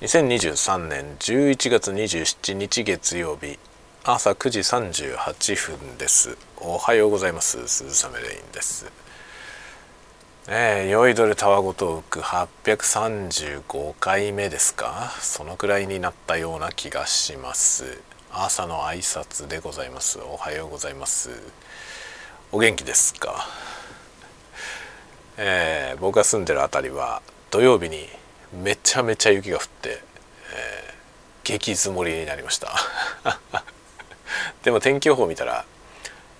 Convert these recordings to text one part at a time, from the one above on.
2023年11月27日月曜日朝9時38分です。おはようございます。鈴雨レインです。ねえ酔いどれたわごと浮く835回目ですか？そのくらいになったような気がします。朝の挨拶でございます。おはようございます。お元気ですか？えー、僕が住んでる辺りは土曜日にめちゃめちゃ雪が降って、えー、激積もりになりました。でも天気予報見たら、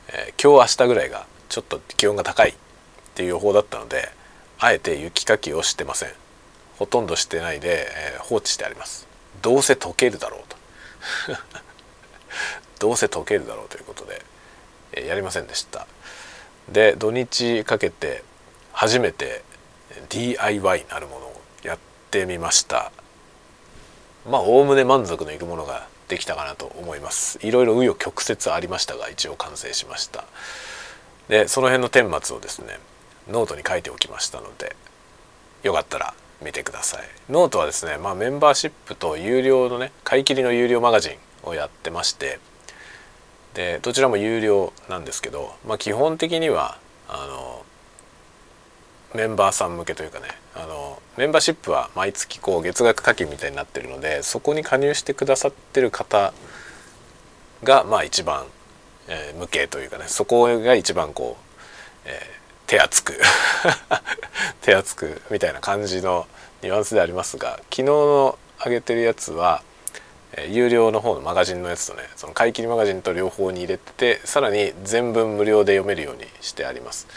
えー、今日明日ぐらいがちょっと気温が高いっていう予報だったのであえて雪かきをしてません。ほとんどしてないで、えー、放置してあります。どうせ溶けるだろうと。どうせ溶けるだろうということで、えー、やりませんでした。で土日かけて初めて DIY なるものをやってみました。まあおおむね満足のいくものができたかなと思います。いろいろ紆余曲折ありましたが一応完成しました。でその辺の顛末をですねノートに書いておきましたのでよかったら見てください。ノートはですね、まあ、メンバーシップと有料のね買い切りの有料マガジンをやってましてでどちらも有料なんですけど、まあ、基本的にはあのメンバーさん向けというかねあのメンバーシップは毎月こう月額課金みたいになってるのでそこに加入してくださってる方がまあ一番、えー、向けというかねそこが一番こう、えー、手厚く 手厚くみたいな感じのニュアンスでありますが昨日の上げてるやつは、えー、有料の方のマガジンのやつとねその買い切りマガジンと両方に入れてさらに全文無料で読めるようにしてあります。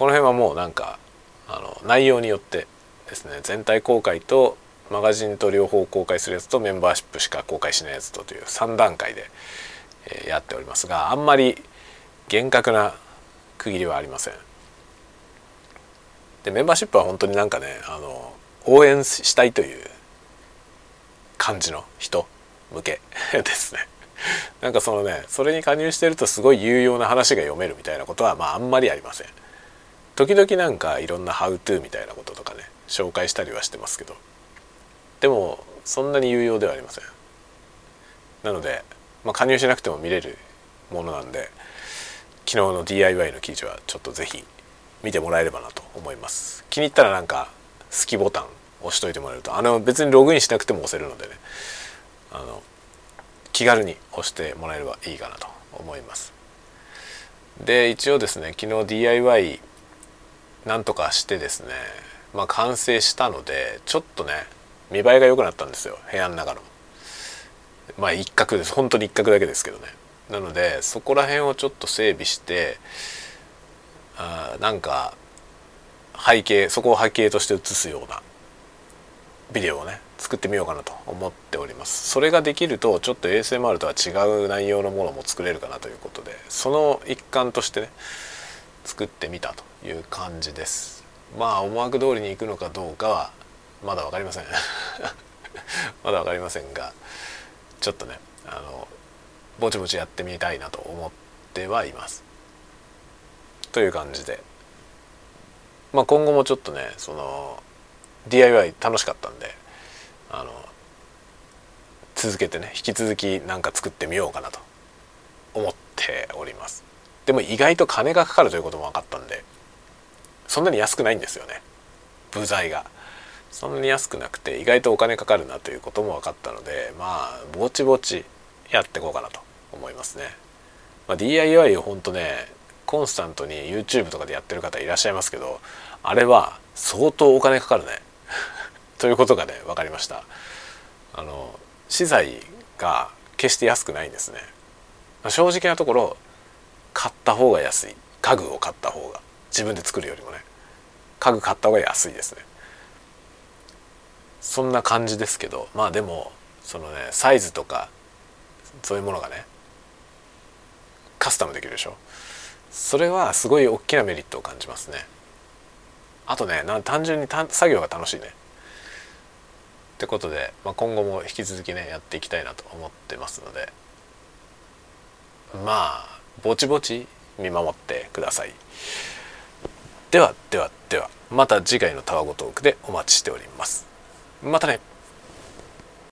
この辺はもうなんかあの内容によってですね全体公開とマガジンと両方公開するやつとメンバーシップしか公開しないやつとという3段階で、えやっておりますがあんまり厳格な区切りはありません。でメンバーシップは本当になんかねあの応援したいという感じの人向け ですね。なんかそのねそれに加入してるとすごい有用な話が読めるみたいなことはまああんまりありません。時々なんかいろんな「ハウトゥー」みたいなこととかね紹介したりはしてますけど。でもそんなに有用ではありません。なので、まあ、加入しなくても見れるものなんで昨日の DIY の記事はちょっと是非見てもらえればなと思います。気に入ったらなんか好きボタン押しといてもらえるとあの別にログインしなくても押せるのでねあの気軽に押してもらえればいいかなと思います。で一応ですね昨日 DIY なんとかしてですねまあ完成したのでちょっとね見栄えが良くなったんですよ部屋の中の。まあ一角です。本当に一角だけですけどね。なのでそこら辺をちょっと整備してあなんか背景そこを背景として映すようなビデオをね作ってみようかなと思っております。それができるとちょっと ASMR とは違う内容のものも作れるかなということでその一環としてね作ってみたという感じです。まあ思惑通りにいくのかどうかはまだ分かりません。まだ分かりませんがちょっとねあのぼちぼちやってみたいなと思ってはいます。という感じで。まあ今後もちょっとねその DIY 楽しかったんであの続けてね引き続き何か作ってみようかなと。でも意外と金がかかるということも分かったんでそんなに安くないんですよね。部材が。そんなに安くなくて意外とお金かかるなということも分かったのでまあぼちぼちやっていこうかなと思いますね、まあ、DIY をほんとねコンスタントに YouTube とかでやってる方いらっしゃいますけどあれは相当お金かかるね。ということがね分かりました。あの資材が決して安くないんですね。正直なところ買った方が安い。家具を買った方が。自分で作るよりもね。家具買った方が安いですね。そんな感じですけどまあでもそのねサイズとかそういうものがねカスタムできるでしょ。それはすごい大きなメリットを感じますね。あとね単純に作業が楽しいね。ってことで、まあ、今後も引き続きねやっていきたいなと思ってますので。まあぼちぼち見守ってください。ではではではまた次回のタワゴトークでお待ちしております。またね。